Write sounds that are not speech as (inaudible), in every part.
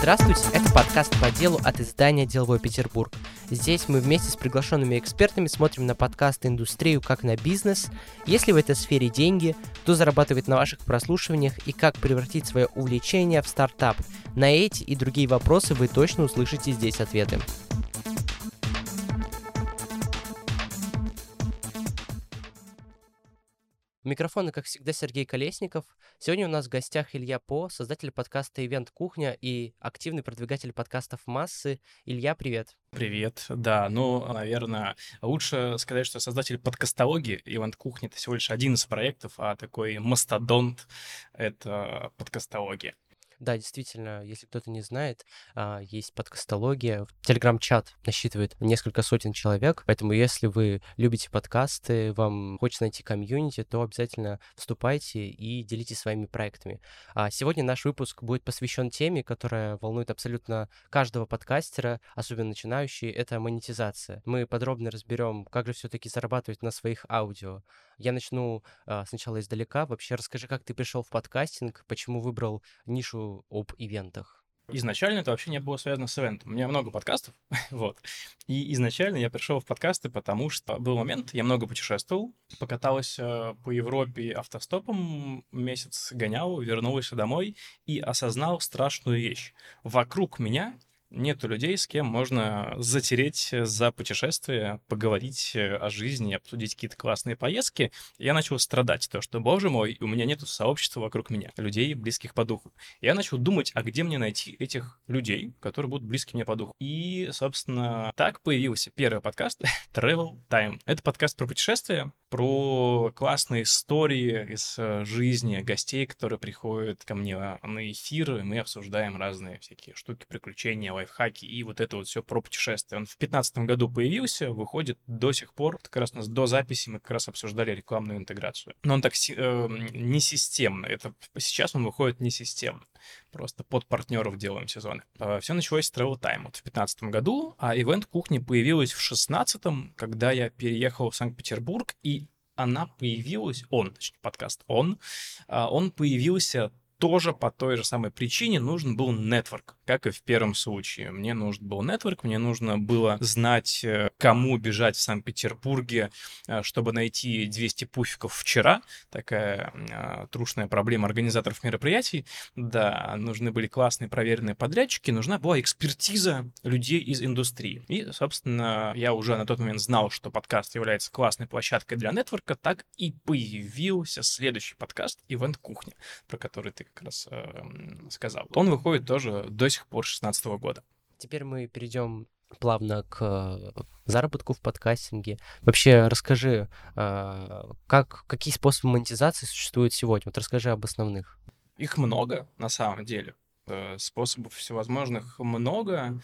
Здравствуйте, это подкаст по делу от издания «Деловой Петербург». Здесь мы вместе с приглашенными экспертами смотрим на подкасты индустрию как на бизнес. Если в этой сфере деньги, кто зарабатывает на ваших прослушиваниях и как превратить свое увлечение в стартап. На эти и другие вопросы вы точно услышите здесь ответы. У микрофона, как всегда, Сергей Колесников. Сегодня у нас в гостях Илья По, создатель подкаста «Ивент Кухня» и активный продвигатель подкастов «Массы». Илья, привет. Привет, да, ну, наверное, лучше сказать, что создатель подкастологии «Ивент Кухня» — это всего лишь один из проектов, а такой мастодонт — это подкастология. Да, действительно, если кто-то не знает, а, есть подкастология. Телеграм-чат насчитывает несколько сотен человек, поэтому если вы любите подкасты, вам хочется найти комьюнити, то обязательно вступайте и делитесь своими проектами. А сегодня наш выпуск будет посвящен теме, которая волнует абсолютно каждого подкастера, особенно начинающие, это монетизация. Мы подробно разберем, как же все-таки зарабатывать на своих аудио. Я начну а, сначала издалека. Вообще расскажи, как ты пришел в подкастинг, почему выбрал нишу об ивентах? Изначально это вообще не было связано с ивентом. У меня много подкастов, (laughs) вот. И изначально я пришел в подкасты, потому что был момент, я много путешествовал, покатался по Европе автостопом, месяц гонял, вернулся домой и осознал страшную вещь. Вокруг меня нету людей, с кем можно затереть за путешествие, поговорить э, о жизни, обсудить какие-то классные поездки. Я начал страдать, то, что, боже мой, у меня нету сообщества вокруг меня, людей, близких по духу. Я начал думать, а где мне найти этих людей, которые будут близки мне по духу. И, собственно, так появился первый подкаст (laughs) Travel Time. Это подкаст про путешествия, про классные истории из э, жизни гостей, которые приходят ко мне на эфир, и мы обсуждаем разные всякие штуки, приключения, лайфхаки и вот это вот все про путешествия. Он в 2015 году появился, выходит до сих пор. Как раз у нас до записи мы как раз обсуждали рекламную интеграцию. Но он так э, не системно. Это сейчас он выходит не системно. Просто под партнеров делаем сезоны. Э, все началось с Travel Time вот в 2015 году, а ивент кухни появилась в 2016, когда я переехал в Санкт-Петербург, и она появилась, он, точнее, подкаст он, а, он появился тоже по той же самой причине нужен был нетворк, как и в первом случае. Мне нужен был нетворк, мне нужно было знать, э, кому бежать в Санкт-Петербурге, э, чтобы найти 200 пуфиков вчера. Такая э, трушная проблема организаторов мероприятий. Да, нужны были классные проверенные подрядчики, нужна была экспертиза людей из индустрии. И, собственно, я уже на тот момент знал, что подкаст является классной площадкой для нетворка, так и появился следующий подкаст «Ивент Кухня», про который ты как раз э, сказал. Он выходит тоже до сих пор 16 года. Теперь мы перейдем плавно к э, заработку в подкастинге. Вообще расскажи, э, как, какие способы монетизации существуют сегодня? Вот расскажи об основных. Их много, на самом деле. Э, способов всевозможных много.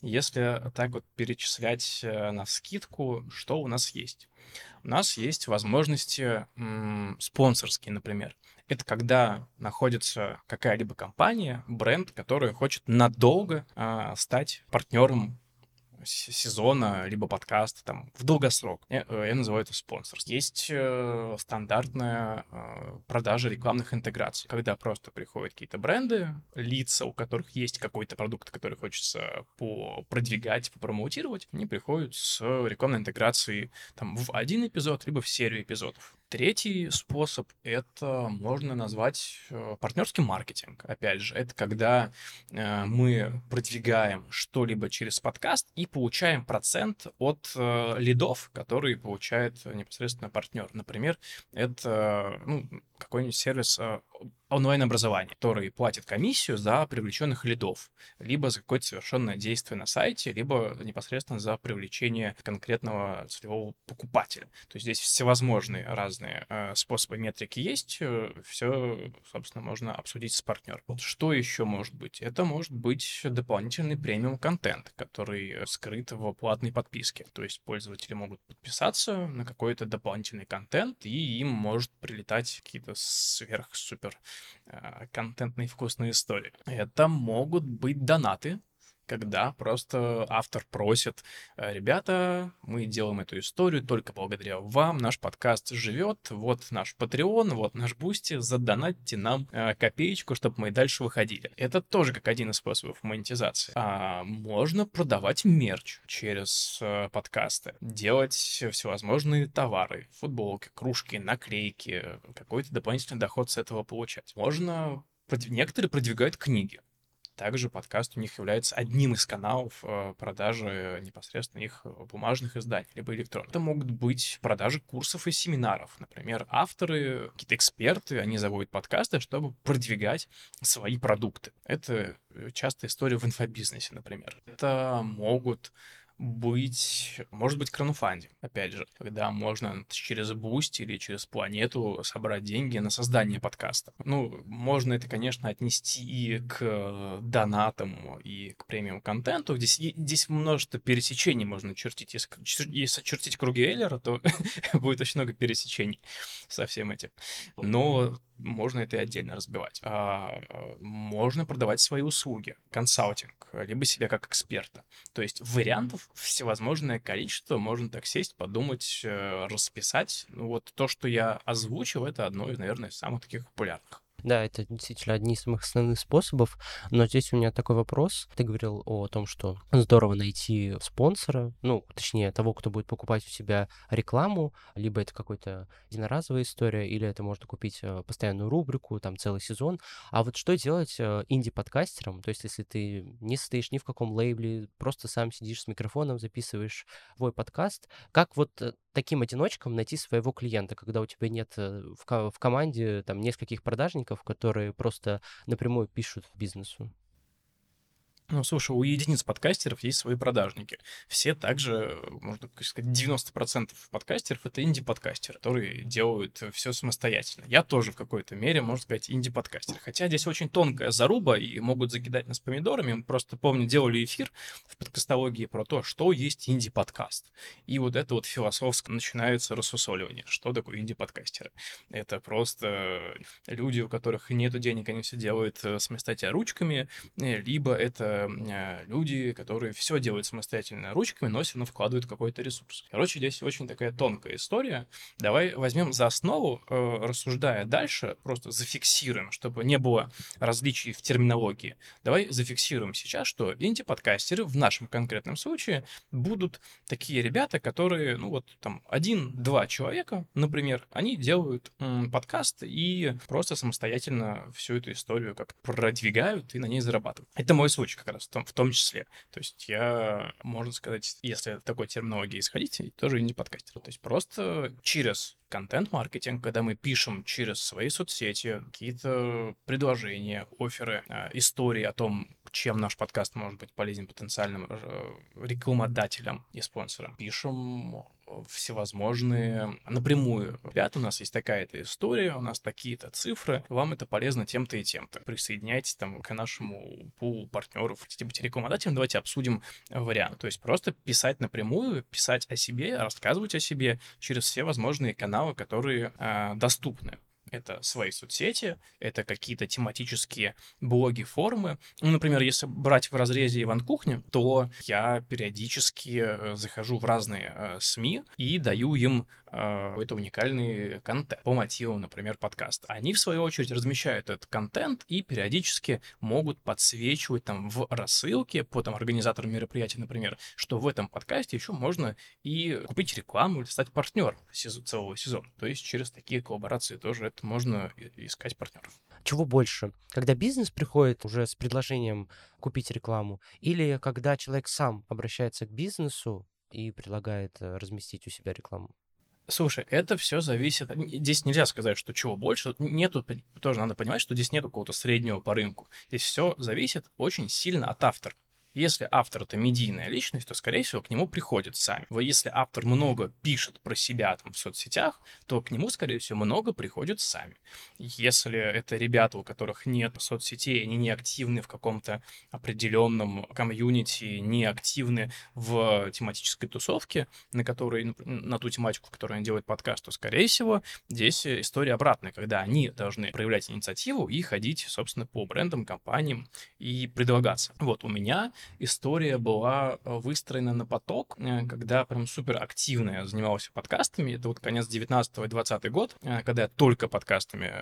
Если так вот перечислять на скидку, что у нас есть? У нас есть возможности м- спонсорские, например. Это когда находится какая-либо компания, бренд, который хочет надолго э, стать партнером сезона, либо подкаста, там, в долгосрок. Я, э, я называю это спонсорство. Есть э, стандартная э, продажа рекламных интеграций, когда просто приходят какие-то бренды, лица, у которых есть какой-то продукт, который хочется по продвигать, попромоутировать, они приходят с рекламной интеграцией там в один эпизод, либо в серию эпизодов. Третий способ — это можно назвать э, партнерский маркетинг. Опять же, это когда э, мы продвигаем что-либо через подкаст и получаем процент от э, лидов, которые получает непосредственно партнер. Например, это ну, какой-нибудь сервис онлайн-образование, который платит комиссию за привлеченных лидов, либо за какое-то совершенное действие на сайте, либо непосредственно за привлечение конкретного целевого покупателя. То есть здесь всевозможные разные э, способы метрики есть, э, все, собственно, можно обсудить с партнером. Вот что еще может быть? Это может быть дополнительный премиум контент, который скрыт в платной подписке. То есть пользователи могут подписаться на какой-то дополнительный контент, и им может прилетать какие-то сверх-супер а, контентные вкусные истории. Это могут быть донаты, когда просто автор просит, «Э, ребята, мы делаем эту историю только благодаря вам, наш подкаст живет, вот наш Patreon, вот наш Boosty, задонатьте нам э, копеечку, чтобы мы и дальше выходили. Это тоже как один из способов монетизации. А можно продавать мерч через э, подкасты, делать всевозможные товары, футболки, кружки, наклейки, какой-то дополнительный доход с этого получать. Можно Некоторые продвигают книги. Также подкаст у них является одним из каналов э, продажи непосредственно их э, бумажных изданий, либо электронных. Это могут быть продажи курсов и семинаров. Например, авторы, какие-то эксперты, они заводят подкасты, чтобы продвигать свои продукты. Это э, частая история в инфобизнесе, например. Это могут быть, может быть, краудфандинг, опять же, когда можно через Boost или через планету собрать деньги на создание подкаста. Ну, можно это, конечно, отнести и к донатам, и к премиум контенту. Здесь, здесь множество пересечений можно чертить. Если, если чертить круги Эйлера, то (laughs) будет очень много пересечений со всем этим. Но можно это и отдельно разбивать. А, можно продавать свои услуги, консалтинг, либо себя как эксперта. То есть вариантов всевозможное количество, можно так сесть, подумать, э, расписать. Ну, вот то, что я озвучил, это одно из, наверное, самых таких популярных. Да, это действительно одни из самых основных способов, но здесь у меня такой вопрос. Ты говорил о том, что здорово найти спонсора, ну, точнее, того, кто будет покупать у тебя рекламу, либо это какая-то единоразовая история, или это можно купить э, постоянную рубрику, там, целый сезон. А вот что делать э, инди-подкастерам? То есть, если ты не стоишь ни в каком лейбле, просто сам сидишь с микрофоном, записываешь свой подкаст, как вот э, таким одиночкам найти своего клиента, когда у тебя нет в, в команде там нескольких продажников, которые просто напрямую пишут бизнесу. Ну, слушай, у единиц подкастеров есть свои продажники. Все также, можно сказать, 90% подкастеров — это инди-подкастеры, которые делают все самостоятельно. Я тоже в какой-то мере, можно сказать, инди-подкастер. Хотя здесь очень тонкая заруба, и могут закидать нас помидорами. Мы просто, помню, делали эфир в подкастологии про то, что есть инди-подкаст. И вот это вот философско начинается рассусоливание. Что такое инди-подкастеры? Это просто люди, у которых нет денег, они все делают э, самостоятельно ручками, э, либо это Э, люди, которые все делают самостоятельно ручками, но все равно вкладывают какой-то ресурс. Короче, здесь очень такая тонкая история. Давай возьмем за основу, э, рассуждая дальше, просто зафиксируем, чтобы не было различий в терминологии. Давай зафиксируем сейчас, что инди-подкастеры в нашем конкретном случае будут такие ребята, которые, ну вот там один-два человека, например, они делают подкаст и просто самостоятельно всю эту историю как продвигают и на ней зарабатывают. Это мой случай раз в том, в том числе. То есть я, можно сказать, если в такой терминологии исходить, тоже инди-подкастер. То есть просто через контент-маркетинг, когда мы пишем через свои соцсети какие-то предложения, оферы, а, истории о том, чем наш подкаст может быть полезен потенциальным э, рекламодателям и спонсорам. Пишем всевозможные напрямую. Ребята, у нас есть такая-то история, у нас такие-то цифры, вам это полезно тем-то и тем-то. Присоединяйтесь там к нашему пулу партнеров. Хотите быть рекламодателем, давайте обсудим вариант. То есть просто писать напрямую, писать о себе, рассказывать о себе через все возможные каналы, которые э, доступны. Это свои соцсети, это какие-то тематические блоги, форумы. Ну, например, если брать в разрезе Иван Кухня, то я периодически э, захожу в разные э, СМИ и даю им какой-то уникальный контент по мотивам, например, подкаста. Они, в свою очередь, размещают этот контент и периодически могут подсвечивать там в рассылке по там организаторам мероприятия, например, что в этом подкасте еще можно и купить рекламу или стать партнером целого сезона. То есть через такие коллаборации тоже это можно искать партнеров. Чего больше? Когда бизнес приходит уже с предложением купить рекламу, или когда человек сам обращается к бизнесу и предлагает э, разместить у себя рекламу? Слушай, это все зависит. Здесь нельзя сказать, что чего больше. Нету, тоже надо понимать, что здесь нет какого-то среднего по рынку. Здесь все зависит очень сильно от автора. Если автор это медийная личность, то, скорее всего, к нему приходят сами. Если автор много пишет про себя там в соцсетях, то к нему, скорее всего, много приходят сами. Если это ребята, у которых нет соцсетей, они не активны в каком-то определенном комьюнити, не активны в тематической тусовке, на которой, на ту тематику, которую они делают подкаст, то, скорее всего, здесь история обратная, когда они должны проявлять инициативу и ходить, собственно, по брендам, компаниям и предлагаться. Вот у меня история была э, выстроена на поток, э, когда прям супер активно я занимался подкастами. Это вот конец 19 и 20 год, э, когда я только подкастами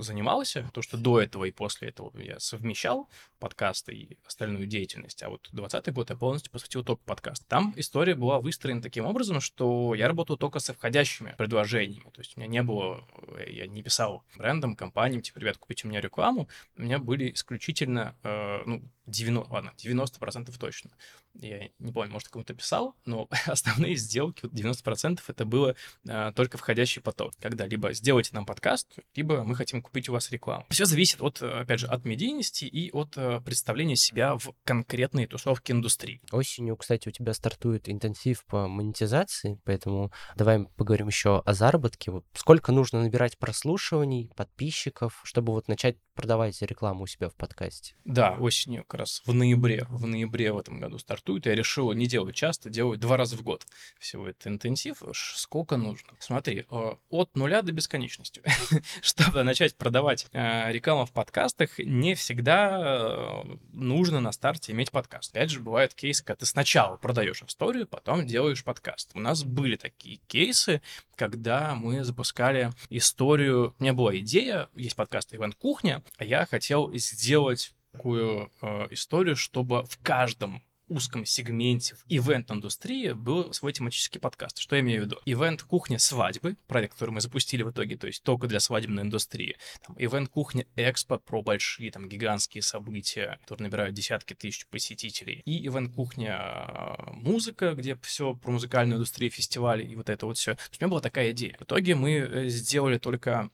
занимался, то, что до этого и после этого я совмещал подкасты и остальную деятельность. А вот 20 год я полностью посвятил только подкаст. Там история была выстроена таким образом, что я работал только со входящими предложениями. То есть у меня не было, я не писал брендам, компаниям, типа, ребят, купите у меня рекламу. У меня были исключительно, э, ну, 90, ладно, 90% точно. Я не помню, может, кому-то писал, но (laughs) основные сделки, 90% это было э, только входящий поток. Когда либо сделайте нам подкаст, либо мы хотим купить у вас рекламу. Все зависит от, опять же, от медийности и от э, представления себя в конкретной тусовке индустрии. Осенью, кстати, у тебя стартует интенсив по монетизации, поэтому давай поговорим еще о заработке. Сколько нужно набирать прослушиваний, подписчиков, чтобы вот начать продавать рекламу у себя в подкасте? Да, осенью как раз в ноябре, в ноябре в этом году стартует. Я решил не делать часто, делать два раза в год. Всего это интенсив. Сколько нужно? Смотри, э, от нуля до бесконечности. (laughs) Чтобы начать продавать э, рекламу в подкастах, не всегда э, нужно на старте иметь подкаст. Опять же, бывает кейс, когда ты сначала продаешь историю, потом делаешь подкаст. У нас были такие кейсы, когда мы запускали историю. У меня была идея, есть подкаст «Ивент Кухня», я хотел сделать такую э, историю, чтобы в каждом узком сегменте в ивент-индустрии был свой тематический подкаст. Что я имею в виду? Ивент «Кухня свадьбы», проект, который мы запустили в итоге, то есть только для свадебной индустрии. Там, ивент «Кухня Экспо» про большие, там, гигантские события, которые набирают десятки тысяч посетителей. И ивент «Кухня а, музыка», где все про музыкальную индустрию, фестивали и вот это вот все. То есть у меня была такая идея. В итоге мы э, сделали только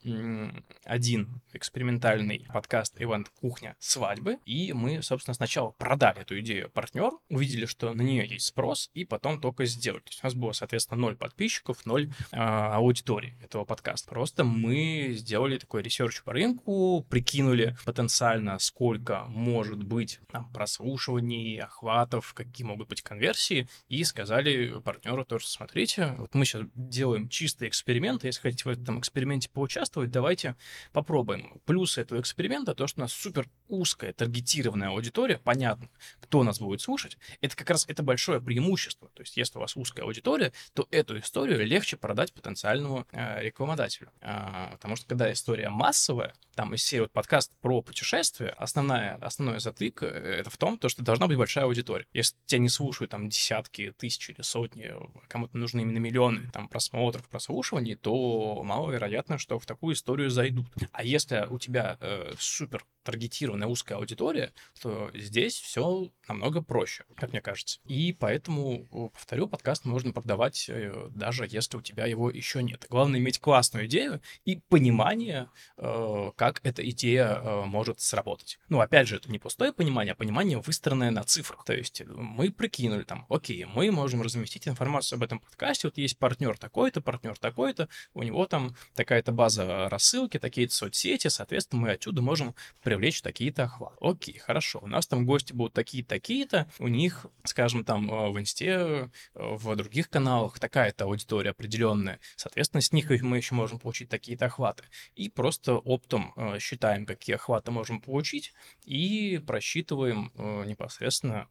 один экспериментальный подкаст «Ивент «Кухня свадьбы», и мы, собственно, сначала продали эту идею партнеру, увидели, что на нее есть спрос, и потом только сделали. То есть у нас было, соответственно, ноль подписчиков, ноль э, аудитории этого подкаста. Просто мы сделали такой research по рынку, прикинули потенциально, сколько может быть там, прослушиваний, охватов, какие могут быть конверсии, и сказали партнеру тоже, смотрите, вот мы сейчас делаем чистый эксперимент, если хотите в этом эксперименте поучаствовать, давайте попробуем. Плюс этого эксперимента то, что у нас супер узкая таргетированная аудитория, понятно, кто нас будет слушать, это как раз это большое преимущество. То есть, если у вас узкая аудитория, то эту историю легче продать потенциальному э, рекламодателю. А, потому что когда история массовая, там из серии вот подкаст про путешествия, основная, основной затык э, это в том, то, что должна быть большая аудитория. Если тебя не слушают там десятки, тысячи или сотни, кому-то нужны именно миллионы там просмотров, прослушиваний, то маловероятно, что в такую историю зайдут. А если у тебя э, супер таргетированная узкая аудитория, то здесь все намного проще, как мне кажется. И поэтому, повторю, подкаст можно продавать э, даже если у тебя его еще нет. Главное иметь классную идею и понимание, э, как эта идея э, может сработать. Ну, опять же, это не пустое понимание, а понимание, выстроенное на цифрах. То есть мы прикинули там, окей, мы можем разместить информацию об этом подкасте, вот есть партнер такой-то, партнер такой-то, у него там такая-то база рассылки, такие-то соцсети, соответственно, мы отсюда можем привлечь такие-то охваты. Окей, хорошо, у нас там гости будут такие-то, такие-то, у них, скажем, там э, в инсте, э, в других каналах такая-то аудитория определенная, соответственно, с них мы еще можем получить такие-то охваты. И просто оптом э, считаем, какие охваты можем получить, и просчитываем непосредственно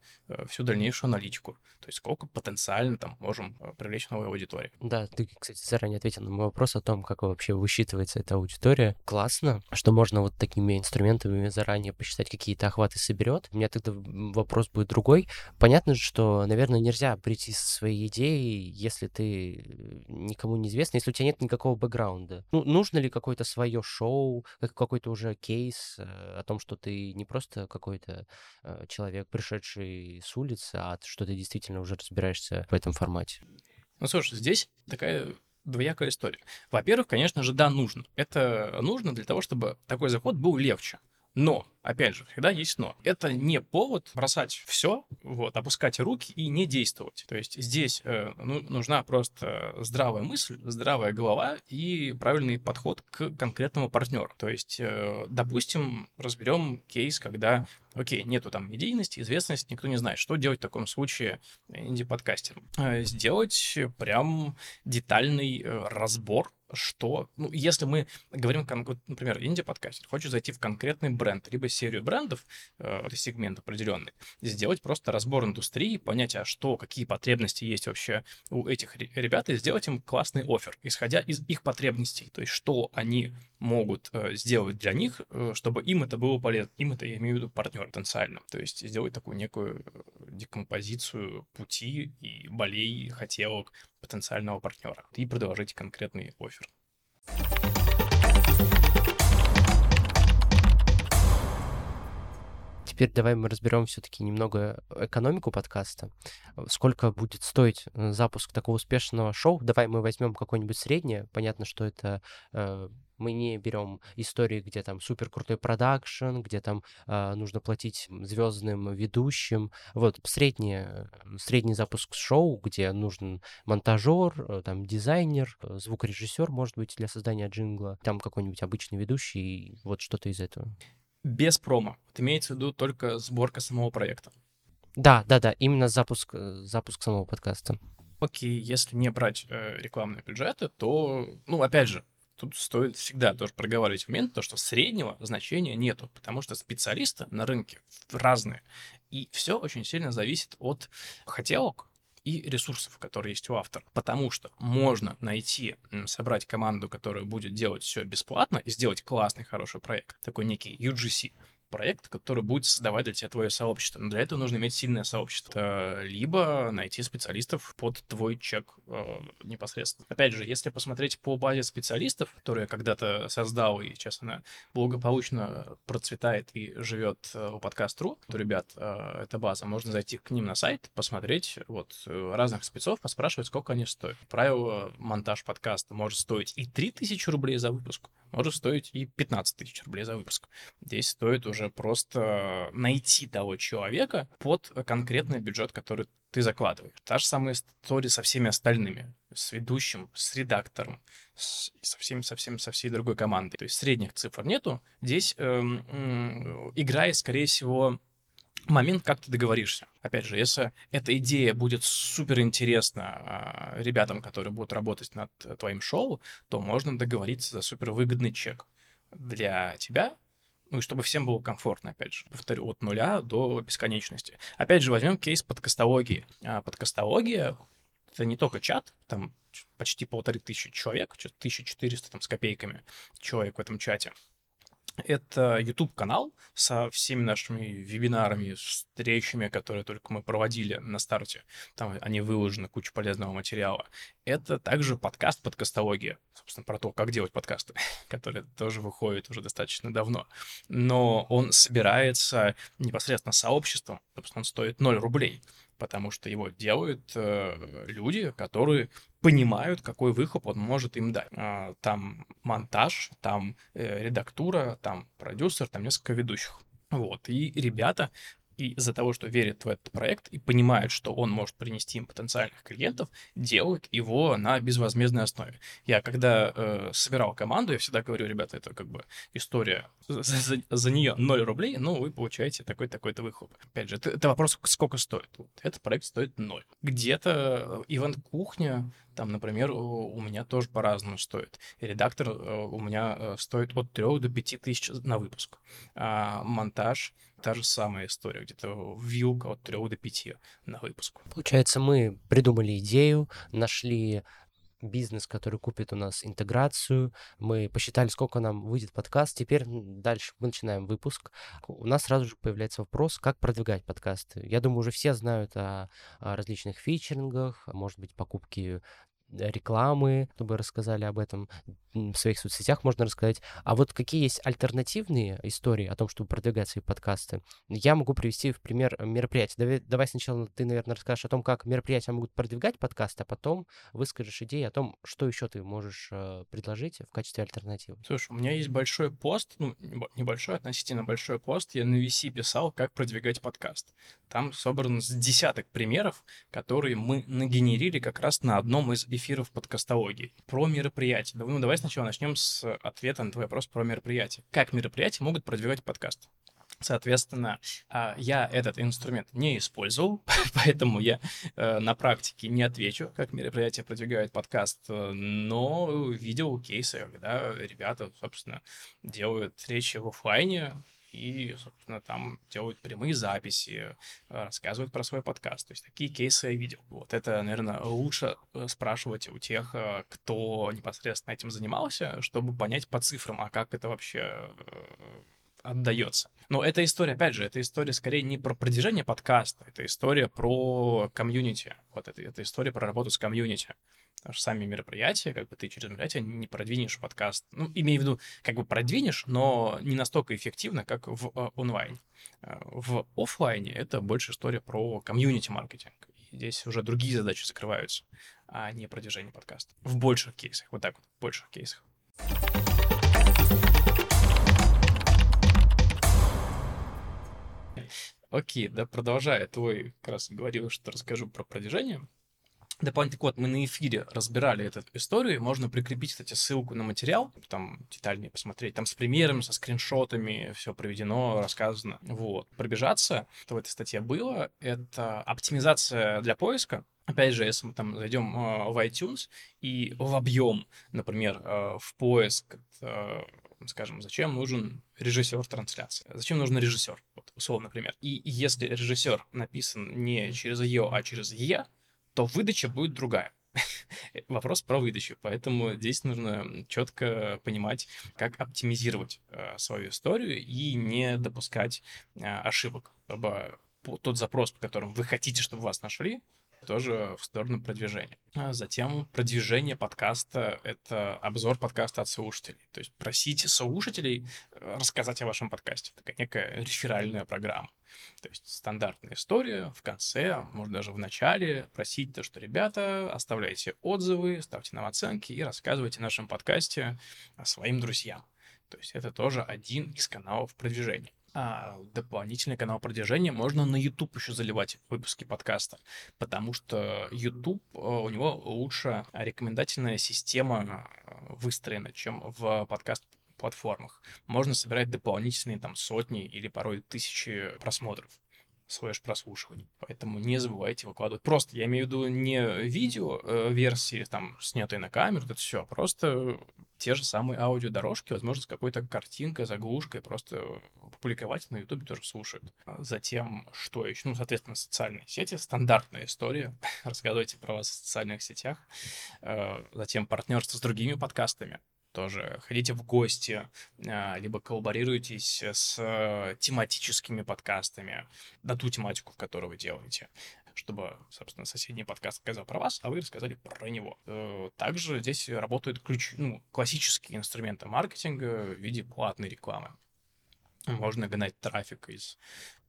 всю дальнейшую аналитику. То есть сколько потенциально там можем привлечь новой аудитории. Да, ты, кстати, заранее ответил на мой вопрос о том, как вообще высчитывается эта аудитория. Классно, что можно вот такими инструментами заранее посчитать, какие-то охваты соберет. У меня тогда вопрос будет другой. Понятно же, что, наверное, нельзя прийти со своей идеей, если ты никому не известен, если у тебя нет никакого бэкграунда. Ну, нужно ли какое-то свое шоу, какой-то уже кейс э, о том, что ты не просто какой-то э, человек, пришедший с улицы, а что ты действительно уже разбираешься в этом формате? Ну, слушай, здесь такая двоякая история. Во-первых, конечно же, да, нужно. Это нужно для того, чтобы такой заход был легче. Но Опять же, всегда есть но. Это не повод бросать все, вот, опускать руки и не действовать. То есть здесь э, ну, нужна просто здравая мысль, здравая голова и правильный подход к конкретному партнеру. То есть, э, допустим, разберем кейс, когда Окей, нету там медийности, известности, никто не знает, что делать в таком случае инди-подкастерам. Э, сделать прям детальный э, разбор что, ну, если мы говорим, например, инди-подкастер хочет зайти в конкретный бренд, либо серию брендов, э, сегмент определенный, сделать просто разбор индустрии, понять, а что, какие потребности есть вообще у этих ребят, и сделать им классный офер, исходя из их потребностей, то есть что они могут э, сделать для них, э, чтобы им это было полезно. Им это, я имею в виду, партнер потенциально. То есть сделать такую некую э, декомпозицию пути и болей, хотелок потенциального партнера и предложить конкретный офер. Теперь давай мы разберем все-таки немного экономику подкаста. Сколько будет стоить э, запуск такого успешного шоу? Давай мы возьмем какое-нибудь среднее. Понятно, что это э, мы не берем истории, где там супер крутой продакшн, где там э, нужно платить звездным ведущим. Вот средний, средний запуск шоу, где нужен монтажер, э, там дизайнер, э, звукорежиссер, может быть, для создания джингла, там какой-нибудь обычный ведущий, вот что-то из этого. Без промо. Вот имеется в виду только сборка самого проекта. Да, да, да, именно запуск, э, запуск самого подкаста. Окей, если не брать э, рекламные бюджеты, то, ну, опять же, тут стоит всегда тоже проговаривать момент, то, что среднего значения нету, потому что специалисты на рынке разные, и все очень сильно зависит от хотелок и ресурсов, которые есть у автора. Потому что можно найти, собрать команду, которая будет делать все бесплатно и сделать классный, хороший проект, такой некий UGC, проект, который будет создавать для тебя твое сообщество. Но для этого нужно иметь сильное сообщество. Либо найти специалистов под твой чек э, непосредственно. Опять же, если посмотреть по базе специалистов, которую я когда-то создал, и сейчас она благополучно процветает и живет э, у подкаст.ру, то, ребят, э, эта база, можно зайти к ним на сайт, посмотреть вот э, разных спецов, поспрашивать, сколько они стоят. Правило, монтаж подкаста может стоить и 3000 рублей за выпуск, может стоить и 15 тысяч рублей за выпуск. Здесь стоит уже просто найти того человека под конкретный бюджет, который ты закладываешь. Та же самая история со всеми остальными, с ведущим, с редактором, с, со, всем, со, всем, со всей другой командой. То есть средних цифр нету. Здесь эм, э, играет, скорее всего, момент, как ты договоришься. Опять же, если эта идея будет супер интересна э, ребятам, которые будут работать над твоим шоу, то можно договориться за супер выгодный чек для тебя, ну и чтобы всем было комфортно, опять же, повторю, от нуля до бесконечности. Опять же, возьмем кейс подкастологии. А подкастология — это не только чат, там почти полторы тысячи человек, 1400 там с копейками человек в этом чате. Это YouTube-канал со всеми нашими вебинарами, встречами, которые только мы проводили на старте. Там они выложены, куча полезного материала. Это также подкаст «Подкастология». Собственно, про то, как делать подкасты, (laughs) который тоже выходит уже достаточно давно. Но он собирается непосредственно сообществом. Собственно, он стоит 0 рублей потому что его делают э, люди, которые понимают, какой выхлоп он может им дать. А, там монтаж, там э, редактура, там продюсер, там несколько ведущих. Вот, и ребята и из-за того, что верят в этот проект и понимают, что он может принести им потенциальных клиентов, делают его на безвозмездной основе. Я когда э, собирал команду, я всегда говорю, ребята, это как бы история, за, за, за нее 0 рублей, но вы получаете такой-такой-то выхлоп. Опять же, это, это вопрос, сколько стоит. Вот, этот проект стоит 0. Где-то ивент-кухня, там, например, у, меня тоже по-разному стоит. И редактор э, у меня э, стоит от 3 до 5 тысяч на выпуск. А монтаж та же самая история, где-то вилка от 3 до 5 на выпуск. Получается, мы придумали идею, нашли бизнес, который купит у нас интеграцию. Мы посчитали, сколько нам выйдет подкаст. Теперь дальше мы начинаем выпуск. У нас сразу же появляется вопрос, как продвигать подкасты. Я думаю, уже все знают о, о различных фичерингах, может быть, покупки рекламы, чтобы рассказали об этом в своих соцсетях, можно рассказать. А вот какие есть альтернативные истории о том, чтобы продвигать свои подкасты? Я могу привести в пример мероприятия. Давай, давай сначала ты, наверное, расскажешь о том, как мероприятия могут продвигать подкасты, а потом выскажешь идеи о том, что еще ты можешь э, предложить в качестве альтернативы. Слушай, у меня есть большой пост, ну, небольшой, относительно большой пост, я на VC писал, как продвигать подкаст. Там собран с десяток примеров, которые мы нагенерили как раз на одном из эфиров подкастологии. Про мероприятия. Ну, давай сначала начнем с ответа на твой вопрос про мероприятия. Как мероприятия могут продвигать подкаст? Соответственно, а, я этот инструмент не использовал, (laughs) поэтому я э, на практике не отвечу, как мероприятие продвигает подкаст, э, но видел кейсы, когда ребята, собственно, делают встречи в офлайне, и, собственно, там делают прямые записи, э, рассказывают про свой подкаст. То есть такие кейсы я видел. Вот это, наверное, лучше спрашивать у тех, кто непосредственно этим занимался, чтобы понять по цифрам, а как это вообще отдается. Но эта история, опять же, эта история скорее не про продвижение подкаста, это история про комьюнити. Вот это, это история про работу с комьюнити. Потому что сами мероприятия, как бы ты через мероприятие не продвинешь подкаст. Ну, имею в виду, как бы продвинешь, но не настолько эффективно, как в э, онлайне. Э, в офлайне это больше история про комьюнити-маркетинг. Здесь уже другие задачи закрываются, а не продвижение подкаста. В больших кейсах, вот так вот, в больших кейсах. Окей, да, продолжая, твой как раз говорил, что расскажу про продвижение. Дополнительный код, мы на эфире разбирали эту историю, можно прикрепить, кстати, ссылку на материал, там детальнее посмотреть, там с примерами, со скриншотами, все проведено, рассказано. Вот. Пробежаться, что в этой статье было, это оптимизация для поиска, Опять же, если мы там зайдем э, в iTunes и вобьем, например, э, в поиск э, скажем, зачем нужен режиссер трансляции, зачем нужен режиссер, вот, условно, например. И если режиссер написан не через ее, а через е, то выдача будет другая. (laughs) Вопрос про выдачу, поэтому здесь нужно четко понимать, как оптимизировать э, свою историю и не допускать э, ошибок, чтобы тот запрос, по которому вы хотите, чтобы вас нашли, тоже в сторону продвижения. А затем продвижение подкаста — это обзор подкаста от слушателей. То есть просите слушателей э, рассказать о вашем подкасте. Такая некая реферальная программа. То есть стандартная история в конце, может даже в начале просить то, что ребята, оставляйте отзывы, ставьте нам оценки и рассказывайте о нашем подкасте своим друзьям. То есть это тоже один из каналов продвижения а, дополнительный канал продвижения можно на YouTube еще заливать выпуски подкаста, потому что YouTube, э, у него лучше рекомендательная система э, выстроена, чем в подкаст платформах. Можно собирать дополнительные там сотни или порой тысячи просмотров слэш прослушиваний. Поэтому не забывайте выкладывать. Просто, я имею в виду не видео э, версии, там, снятые на камеру, это все, а просто те же самые аудиодорожки, возможно, с какой-то картинкой, заглушкой, просто публиковать на Ютубе тоже слушают. А затем, что еще? Ну, соответственно, социальные сети, стандартная история. (laughs) Рассказывайте про вас в социальных сетях. Э, затем партнерство с другими подкастами тоже ходите в гости, а, либо коллаборируйтесь с э, тематическими подкастами на ту тематику, которую вы делаете чтобы, собственно, соседний подкаст сказал про вас, а вы рассказали про него. Э, также здесь работают ключ, ну, классические инструменты маркетинга в виде платной рекламы. Можно гнать трафик из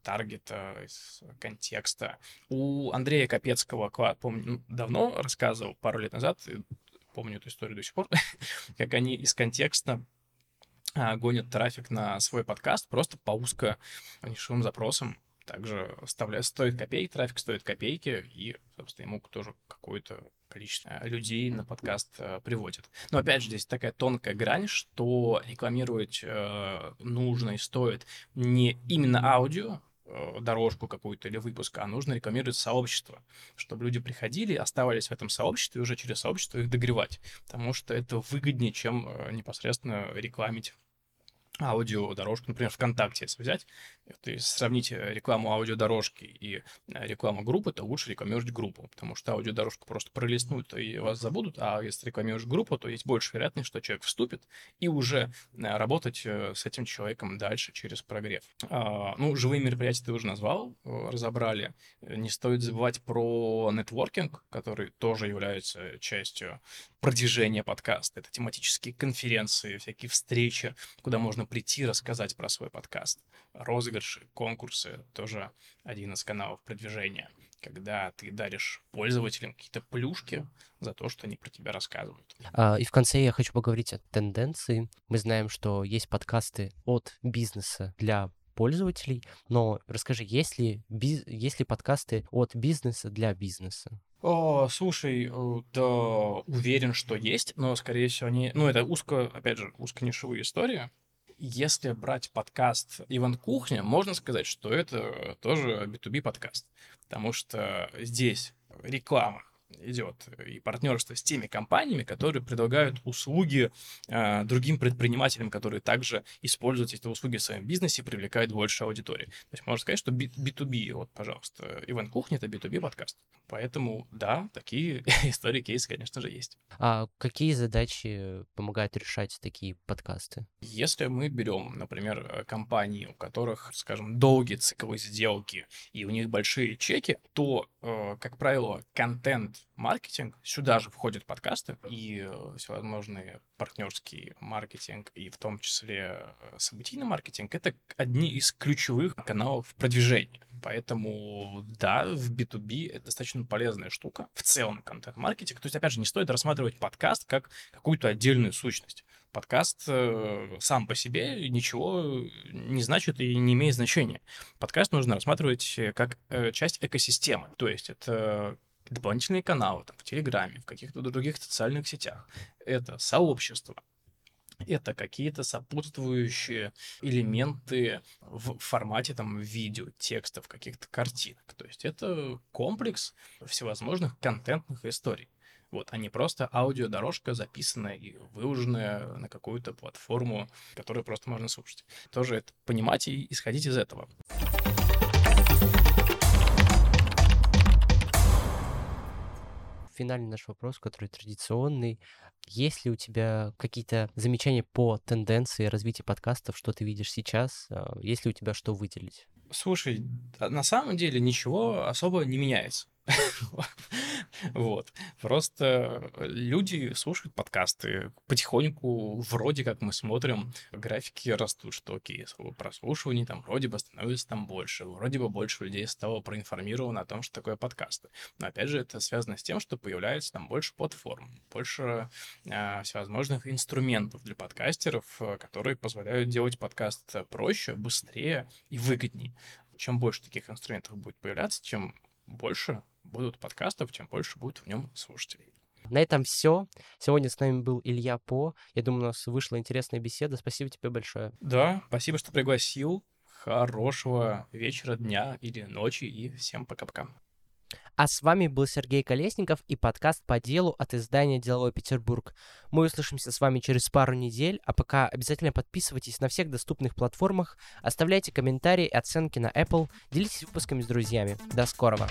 таргета, из контекста. У Андрея Капецкого, помню, ну, давно рассказывал, пару лет назад, помню эту историю до сих пор, (laughs) как они из контекста а, гонят трафик на свой подкаст просто по узко нишевым запросам. Также вставляют, стоит копейки, трафик стоит копейки, и, собственно, ему тоже какое-то количество людей на подкаст э, приводит. Но опять же, здесь такая тонкая грань, что рекламировать э, нужно и стоит не именно аудио, дорожку какую-то или выпуск, а нужно рекламировать сообщество, чтобы люди приходили, оставались в этом сообществе и уже через сообщество их догревать, потому что это выгоднее, чем э, непосредственно рекламить аудиодорожку, например, ВКонтакте, если взять, есть сравнить рекламу аудиодорожки и э, рекламу группы, то лучше рекламировать группу, потому что аудиодорожку просто пролистнут и вас забудут, а если рекламируешь группу, то есть больше вероятность, что человек вступит и уже э, работать э, с этим человеком дальше через прогрев. А, ну, живые мероприятия ты уже назвал, разобрали. Не стоит забывать про нетворкинг, который тоже является частью продвижения подкаста. Это тематические конференции, всякие встречи, куда можно прийти рассказать про свой подкаст. Розыгрыши, конкурсы — тоже один из каналов продвижения когда ты даришь пользователям какие-то плюшки за то, что они про тебя рассказывают. А, и в конце я хочу поговорить о тенденции. Мы знаем, что есть подкасты от бизнеса для пользователей, но расскажи, есть ли, биз... есть ли подкасты от бизнеса для бизнеса? О, слушай, э, да, уверен, что есть, но, скорее всего, они... Ну, это узко, опять же, узконишевые истории. Если брать подкаст «Иван Кухня», можно сказать, что это тоже B2B подкаст, потому что здесь реклама, идет и партнерство с теми компаниями, которые предлагают услуги э, другим предпринимателям, которые также используют эти услуги в своем бизнесе и привлекают больше аудитории. То есть можно сказать, что B2B, вот, пожалуйста, Иван Кухня — это B2B подкаст. Поэтому, да, такие (laughs) истории, кейсы, конечно же, есть. А какие задачи помогают решать такие подкасты? Если мы берем, например, компании, у которых, скажем, долгие циклы сделки и у них большие чеки, то, э, как правило, контент маркетинг, сюда же входят подкасты и э, всевозможные партнерский маркетинг, и в том числе э, событийный маркетинг, это одни из ключевых каналов продвижения. Поэтому, да, в B2B это достаточно полезная штука. В целом контент-маркетинг. То есть, опять же, не стоит рассматривать подкаст как какую-то отдельную сущность. Подкаст э, сам по себе ничего не значит и не имеет значения. Подкаст нужно рассматривать как э, часть экосистемы. То есть это дополнительные каналы там, в Телеграме, в каких-то других социальных сетях. Это сообщество, это какие-то сопутствующие элементы в формате там видео, текстов, каких-то картинок. То есть это комплекс всевозможных контентных историй. Вот, а не просто аудиодорожка, записанная и выложенная на какую-то платформу, которую просто можно слушать. Тоже это понимать и исходить из этого. финальный наш вопрос, который традиционный. Есть ли у тебя какие-то замечания по тенденции развития подкастов, что ты видишь сейчас? А, есть ли у тебя что выделить? Слушай, на самом деле ничего особо не меняется. (laughs) (laughs) Вот. Просто люди слушают подкасты. Потихоньку, вроде как мы смотрим, графики растут, что окей, прослушиваний там вроде бы становится там больше. Вроде бы больше людей стало проинформировано о том, что такое подкасты. Но опять же, это связано с тем, что появляется там больше платформ, больше э, всевозможных инструментов для подкастеров, которые позволяют делать подкаст проще, быстрее и выгоднее. Чем больше таких инструментов будет появляться, чем больше будут подкастов, тем больше будет в нем слушателей. На этом все. Сегодня с нами был Илья По. Я думаю, у нас вышла интересная беседа. Спасибо тебе большое. Да, спасибо, что пригласил. Хорошего вечера, дня или ночи и всем пока-пока. А с вами был Сергей Колесников и подкаст по делу от издания «Деловой Петербург». Мы услышимся с вами через пару недель, а пока обязательно подписывайтесь на всех доступных платформах, оставляйте комментарии и оценки на Apple, делитесь выпусками с друзьями. До скорого!